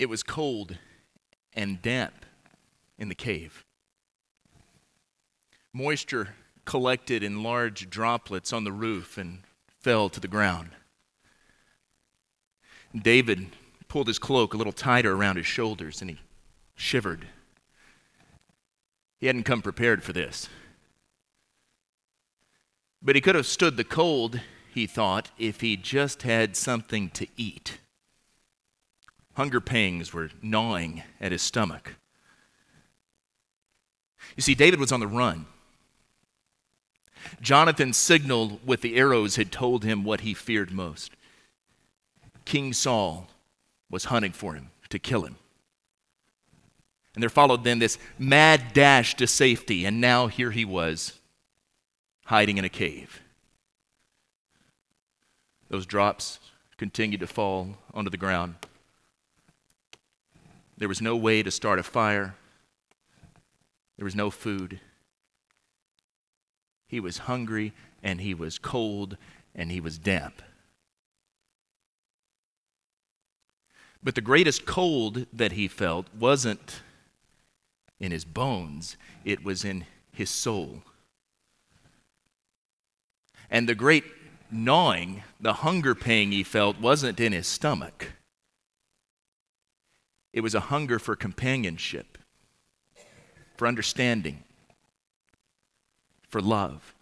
it was cold and damp in the cave. Moisture collected in large droplets on the roof and fell to the ground. David pulled his cloak a little tighter around his shoulders and he shivered. He hadn't come prepared for this. But he could have stood the cold, he thought, if he just had something to eat. Hunger pangs were gnawing at his stomach. You see, David was on the run. Jonathan's signal with the arrows had told him what he feared most. King Saul was hunting for him to kill him. And there followed then this mad dash to safety, and now here he was, hiding in a cave. Those drops continued to fall onto the ground. There was no way to start a fire, there was no food. He was hungry, and he was cold, and he was damp. But the greatest cold that he felt wasn't in his bones, it was in his soul. And the great gnawing, the hunger pang he felt, wasn't in his stomach. It was a hunger for companionship, for understanding, for love.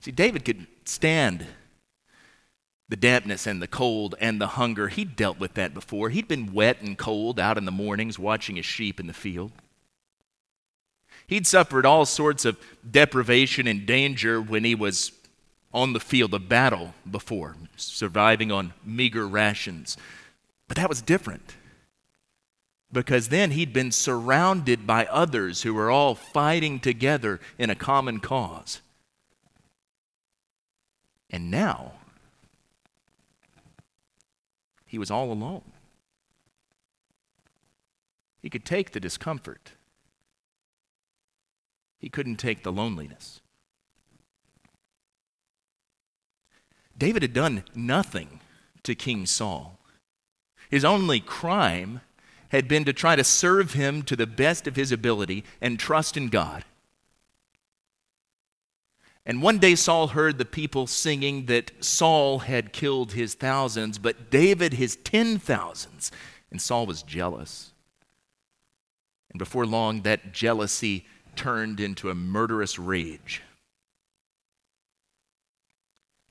See, David could stand the dampness and the cold and the hunger. He'd dealt with that before. He'd been wet and cold out in the mornings watching his sheep in the field. He'd suffered all sorts of deprivation and danger when he was on the field of battle before, surviving on meager rations. But that was different because then he'd been surrounded by others who were all fighting together in a common cause. And now, he was all alone. He could take the discomfort, he couldn't take the loneliness. David had done nothing to King Saul. His only crime had been to try to serve him to the best of his ability and trust in God. And one day Saul heard the people singing that Saul had killed his thousands, but David his ten thousands. And Saul was jealous. And before long, that jealousy turned into a murderous rage.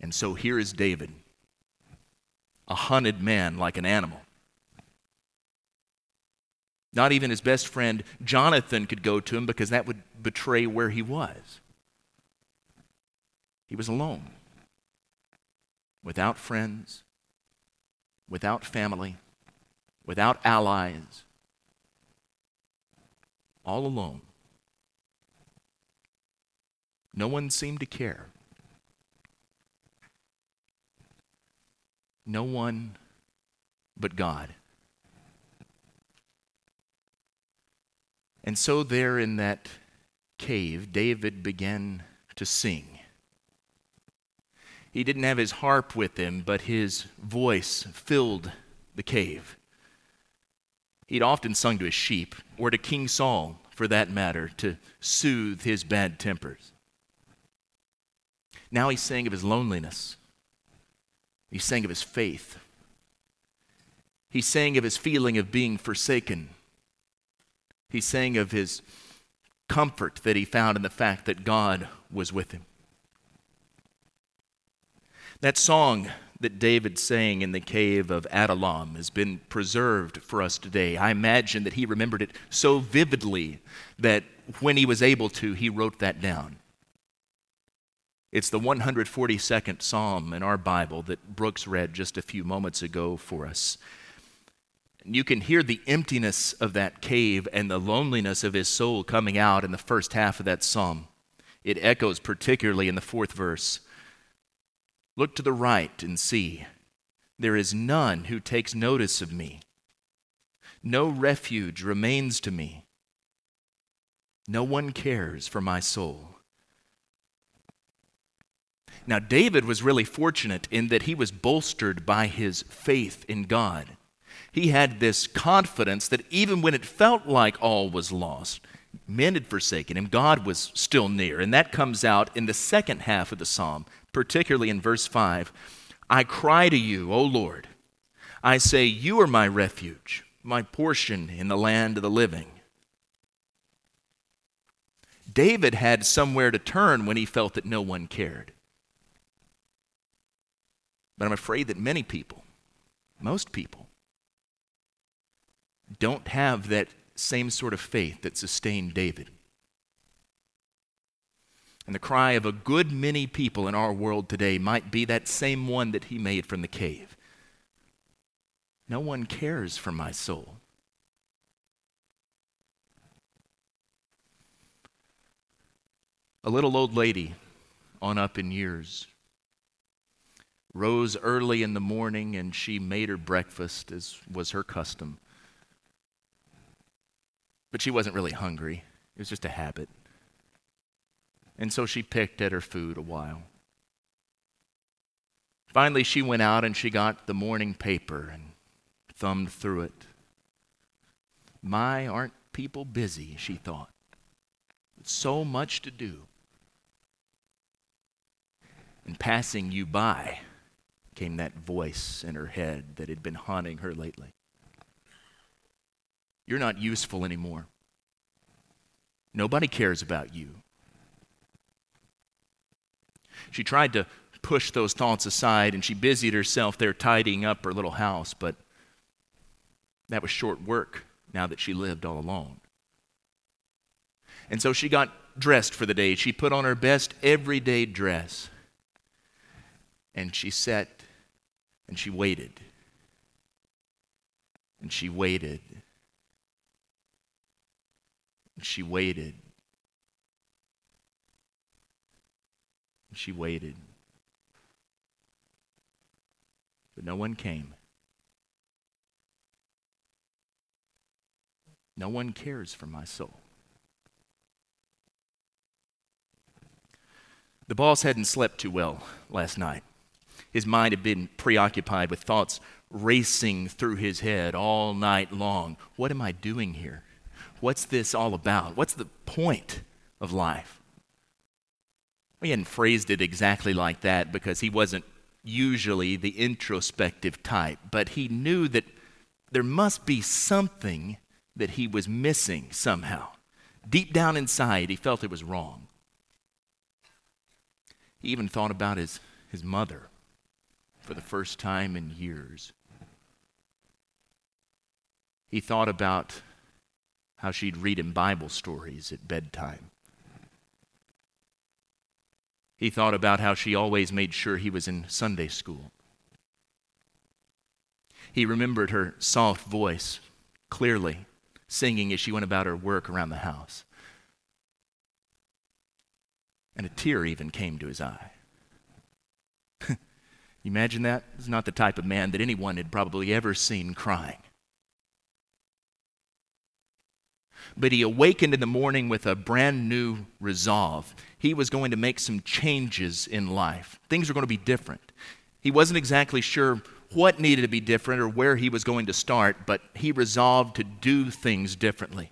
And so here is David, a hunted man like an animal. Not even his best friend Jonathan could go to him because that would betray where he was. He was alone, without friends, without family, without allies, all alone. No one seemed to care. No one but God. And so, there in that cave, David began to sing. He didn't have his harp with him, but his voice filled the cave. He'd often sung to his sheep, or to King Saul, for that matter, to soothe his bad tempers. Now he sang of his loneliness. He sang of his faith. He sang of his feeling of being forsaken. He sang of his comfort that he found in the fact that God was with him. That song that David sang in the cave of Adullam has been preserved for us today. I imagine that he remembered it so vividly that when he was able to, he wrote that down. It's the 142nd Psalm in our Bible that Brooks read just a few moments ago for us. You can hear the emptiness of that cave and the loneliness of his soul coming out in the first half of that psalm. It echoes particularly in the fourth verse. Look to the right and see. There is none who takes notice of me. No refuge remains to me. No one cares for my soul. Now, David was really fortunate in that he was bolstered by his faith in God. He had this confidence that even when it felt like all was lost, men had forsaken him, God was still near. And that comes out in the second half of the psalm, particularly in verse 5. I cry to you, O Lord. I say, You are my refuge, my portion in the land of the living. David had somewhere to turn when he felt that no one cared. But I'm afraid that many people, most people, don't have that same sort of faith that sustained David. And the cry of a good many people in our world today might be that same one that he made from the cave. No one cares for my soul. A little old lady, on up in years, rose early in the morning and she made her breakfast as was her custom. But she wasn't really hungry, it was just a habit. And so she picked at her food a while. Finally, she went out and she got the morning paper and thumbed through it. My, aren't people busy, she thought. So much to do. And passing you by came that voice in her head that had been haunting her lately. You're not useful anymore. Nobody cares about you. She tried to push those thoughts aside and she busied herself there tidying up her little house, but that was short work now that she lived all alone. And so she got dressed for the day. She put on her best everyday dress. And she sat and she waited. And she waited. She waited. She waited. But no one came. No one cares for my soul. The boss hadn't slept too well last night. His mind had been preoccupied with thoughts racing through his head all night long. What am I doing here? What's this all about? What's the point of life? He hadn't phrased it exactly like that because he wasn't usually the introspective type, but he knew that there must be something that he was missing somehow. Deep down inside, he felt it was wrong. He even thought about his, his mother for the first time in years. He thought about how she'd read him Bible stories at bedtime. He thought about how she always made sure he was in Sunday school. He remembered her soft voice clearly singing as she went about her work around the house. And a tear even came to his eye. imagine that? He's not the type of man that anyone had probably ever seen crying. But he awakened in the morning with a brand new resolve. He was going to make some changes in life. Things were going to be different. He wasn't exactly sure what needed to be different or where he was going to start, but he resolved to do things differently.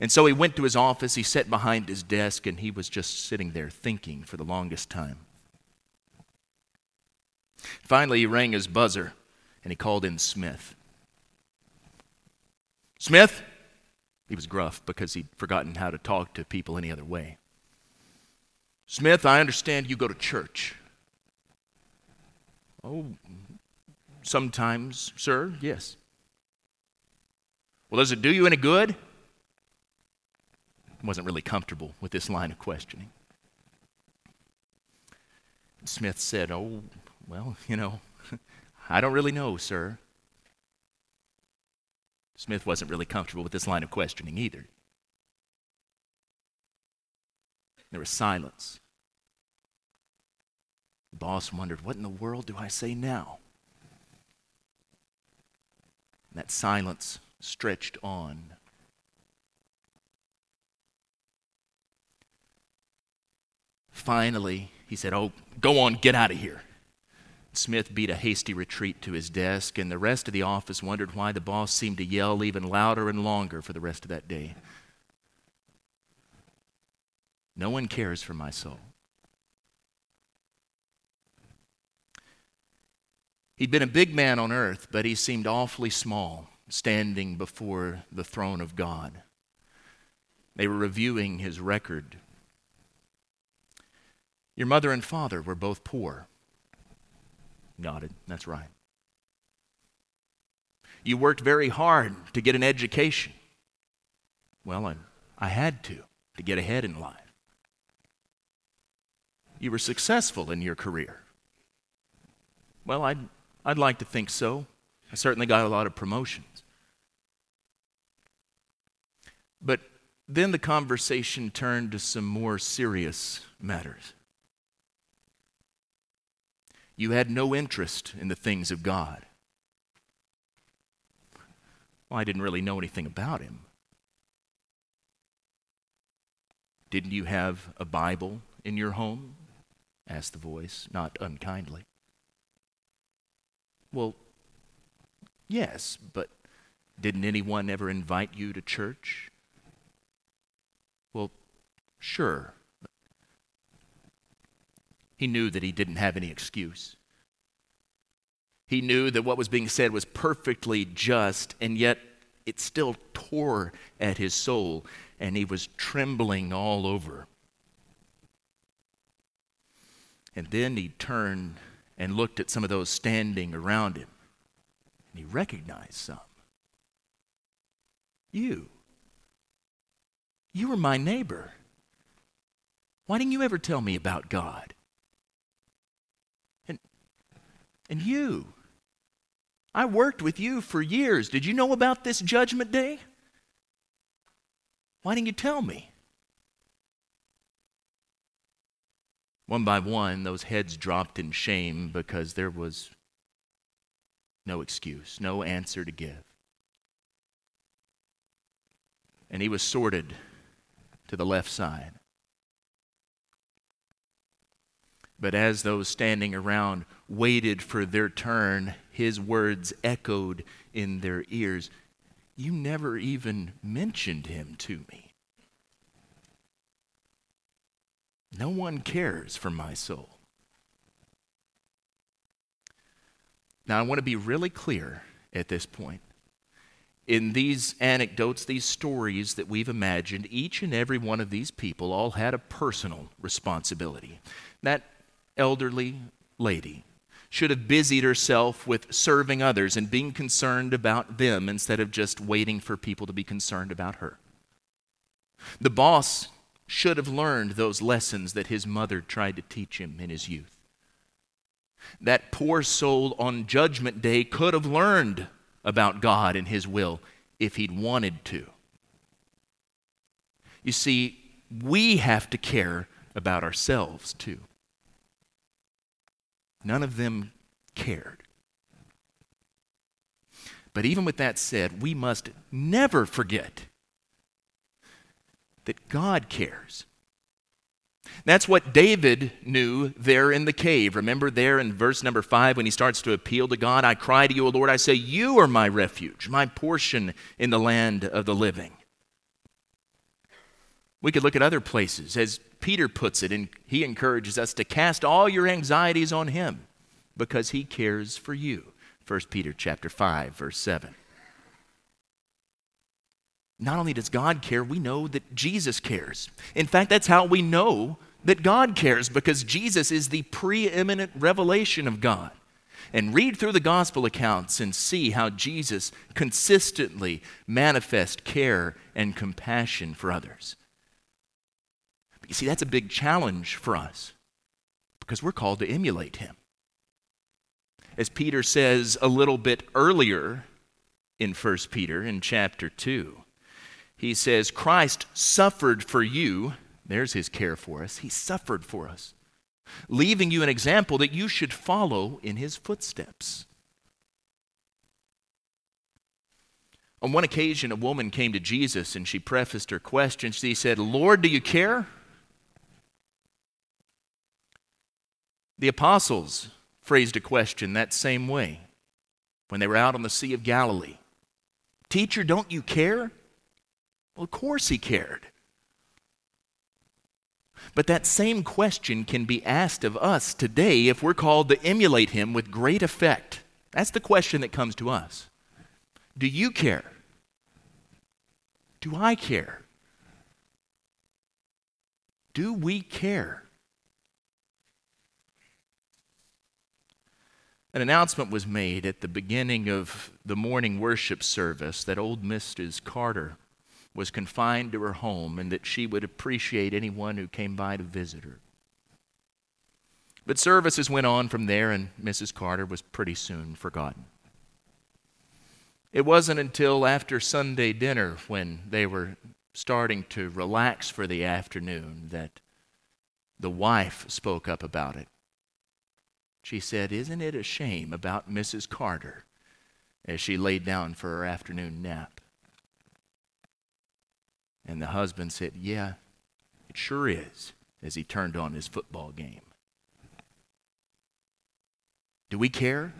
And so he went to his office, he sat behind his desk, and he was just sitting there thinking for the longest time. Finally, he rang his buzzer and he called in Smith. Smith? He was gruff because he'd forgotten how to talk to people any other way. Smith, I understand you go to church. Oh, sometimes, sir, yes. Well, does it do you any good? Wasn't really comfortable with this line of questioning. Smith said, Oh, well, you know, I don't really know, sir. Smith wasn't really comfortable with this line of questioning either. There was silence. The boss wondered, What in the world do I say now? And that silence stretched on. Finally, he said, Oh, go on, get out of here. Smith beat a hasty retreat to his desk, and the rest of the office wondered why the boss seemed to yell even louder and longer for the rest of that day. No one cares for my soul. He'd been a big man on earth, but he seemed awfully small standing before the throne of God. They were reviewing his record. Your mother and father were both poor. Nodded. That's right. You worked very hard to get an education. Well, I, I had to, to get ahead in life. You were successful in your career. Well, I'd, I'd like to think so. I certainly got a lot of promotions. But then the conversation turned to some more serious matters. You had no interest in the things of God. Well, I didn't really know anything about him. Didn't you have a Bible in your home? asked the voice, not unkindly. Well, yes, but didn't anyone ever invite you to church? Well, sure. He knew that he didn't have any excuse. He knew that what was being said was perfectly just, and yet it still tore at his soul, and he was trembling all over. And then he turned and looked at some of those standing around him, and he recognized some. You. You were my neighbor. Why didn't you ever tell me about God? And, and you. I worked with you for years. Did you know about this judgment day? Why didn't you tell me? One by one, those heads dropped in shame because there was no excuse, no answer to give. And he was sorted to the left side. But as those standing around waited for their turn, his words echoed in their ears You never even mentioned him to me. No one cares for my soul. Now, I want to be really clear at this point. In these anecdotes, these stories that we've imagined, each and every one of these people all had a personal responsibility. That elderly lady should have busied herself with serving others and being concerned about them instead of just waiting for people to be concerned about her. The boss should have learned those lessons that his mother tried to teach him in his youth. That poor soul on Judgment Day could have learned about God and His will if he'd wanted to. You see, we have to care about ourselves too. None of them cared. But even with that said, we must never forget that God cares. That's what David knew there in the cave. Remember there in verse number five when he starts to appeal to God? I cry to you, O Lord, I say, You are my refuge, my portion in the land of the living. We could look at other places, as Peter puts it, and he encourages us to cast all your anxieties on him because he cares for you. 1 Peter chapter 5, verse 7 not only does God care, we know that Jesus cares. In fact, that's how we know that God cares because Jesus is the preeminent revelation of God. And read through the gospel accounts and see how Jesus consistently manifests care and compassion for others. You see, that's a big challenge for us because we're called to emulate him. As Peter says a little bit earlier in 1 Peter in chapter 2, he says, Christ suffered for you. There's his care for us. He suffered for us, leaving you an example that you should follow in his footsteps. On one occasion, a woman came to Jesus and she prefaced her question. She said, Lord, do you care? The apostles phrased a question that same way when they were out on the Sea of Galilee Teacher, don't you care? Well, of course he cared. But that same question can be asked of us today if we're called to emulate him with great effect. That's the question that comes to us. Do you care? Do I care? Do we care? An announcement was made at the beginning of the morning worship service that old Mrs. Carter was confined to her home and that she would appreciate anyone who came by to visit her. But services went on from there, and Mrs. Carter was pretty soon forgotten. It wasn't until after Sunday dinner, when they were starting to relax for the afternoon, that the wife spoke up about it. She said, Isn't it a shame about Mrs. Carter as she laid down for her afternoon nap? And the husband said, Yeah, it sure is, as he turned on his football game. Do we care?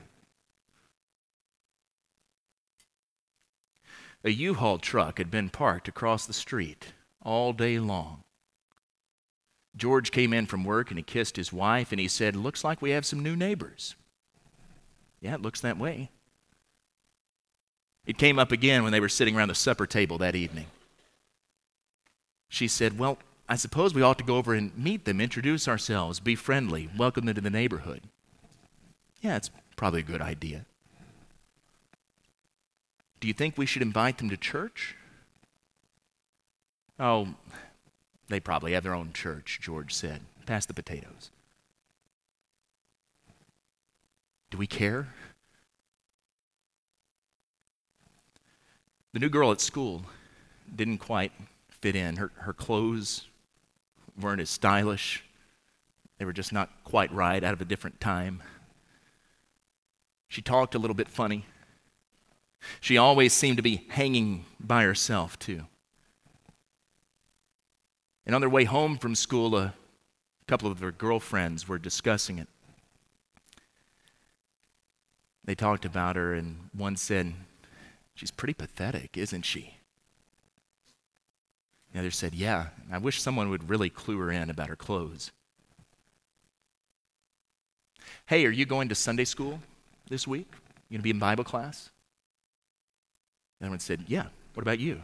A U Haul truck had been parked across the street all day long. George came in from work and he kissed his wife and he said, Looks like we have some new neighbors. Yeah, it looks that way. It came up again when they were sitting around the supper table that evening. She said, Well, I suppose we ought to go over and meet them, introduce ourselves, be friendly, welcome them to the neighborhood. Yeah, it's probably a good idea. Do you think we should invite them to church? Oh, they probably have their own church, George said. Pass the potatoes. Do we care? The new girl at school didn't quite fit in. Her, her clothes weren't as stylish, they were just not quite right, out of a different time. She talked a little bit funny. She always seemed to be hanging by herself, too. And on their way home from school, a couple of their girlfriends were discussing it. They talked about her, and one said, She's pretty pathetic, isn't she? The other said, Yeah, I wish someone would really clue her in about her clothes. Hey, are you going to Sunday school this week? You going to be in Bible class? The other one said, Yeah, what about you?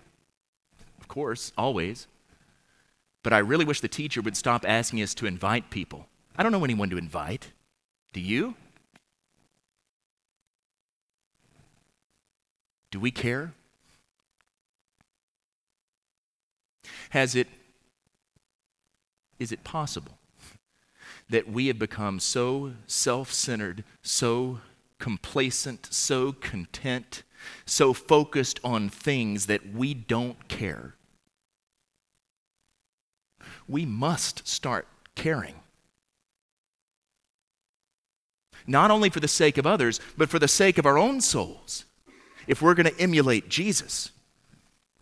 Of course, always. But I really wish the teacher would stop asking us to invite people. I don't know anyone to invite. Do you? Do we care? Has it, is it possible that we have become so self centered, so complacent, so content, so focused on things that we don't care? We must start caring. Not only for the sake of others, but for the sake of our own souls. If we're going to emulate Jesus,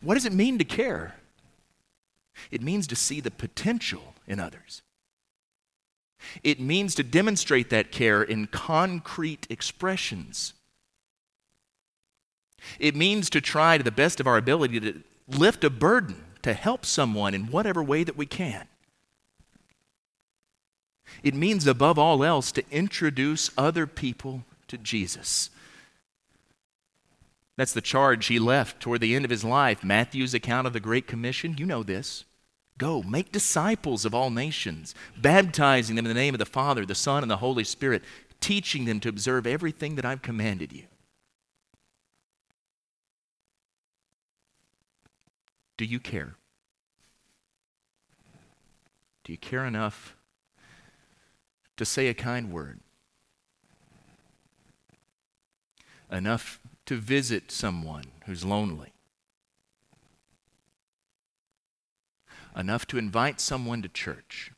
what does it mean to care? It means to see the potential in others. It means to demonstrate that care in concrete expressions. It means to try to the best of our ability to lift a burden to help someone in whatever way that we can. It means, above all else, to introduce other people to Jesus. That's the charge he left toward the end of his life. Matthew's account of the Great Commission, you know this. Go, make disciples of all nations, baptizing them in the name of the Father, the Son, and the Holy Spirit, teaching them to observe everything that I've commanded you. Do you care? Do you care enough to say a kind word? Enough to visit someone who's lonely? enough to invite someone to church,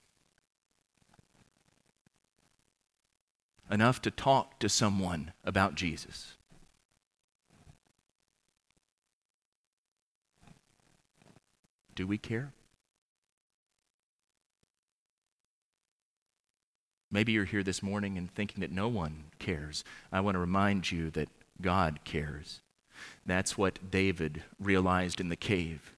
enough to talk to someone about Jesus. Do we care? Maybe you're here this morning and thinking that no one cares. I want to remind you that God cares. That's what David realized in the cave.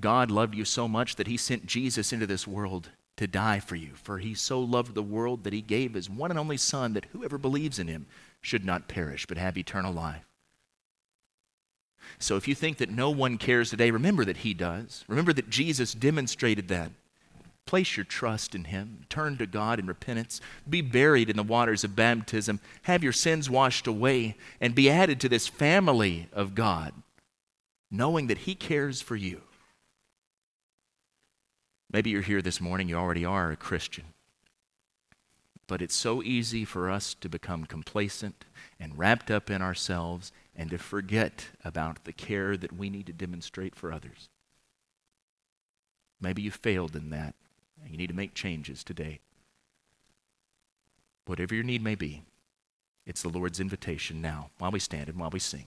God loved you so much that he sent Jesus into this world to die for you. For he so loved the world that he gave his one and only Son, that whoever believes in him should not perish, but have eternal life. So if you think that no one cares today, remember that he does. Remember that Jesus demonstrated that. Place your trust in him. Turn to God in repentance. Be buried in the waters of baptism. Have your sins washed away and be added to this family of God, knowing that he cares for you. Maybe you're here this morning, you already are a Christian. But it's so easy for us to become complacent and wrapped up in ourselves and to forget about the care that we need to demonstrate for others. Maybe you failed in that, and you need to make changes today. Whatever your need may be, it's the Lord's invitation now, while we stand and while we sing.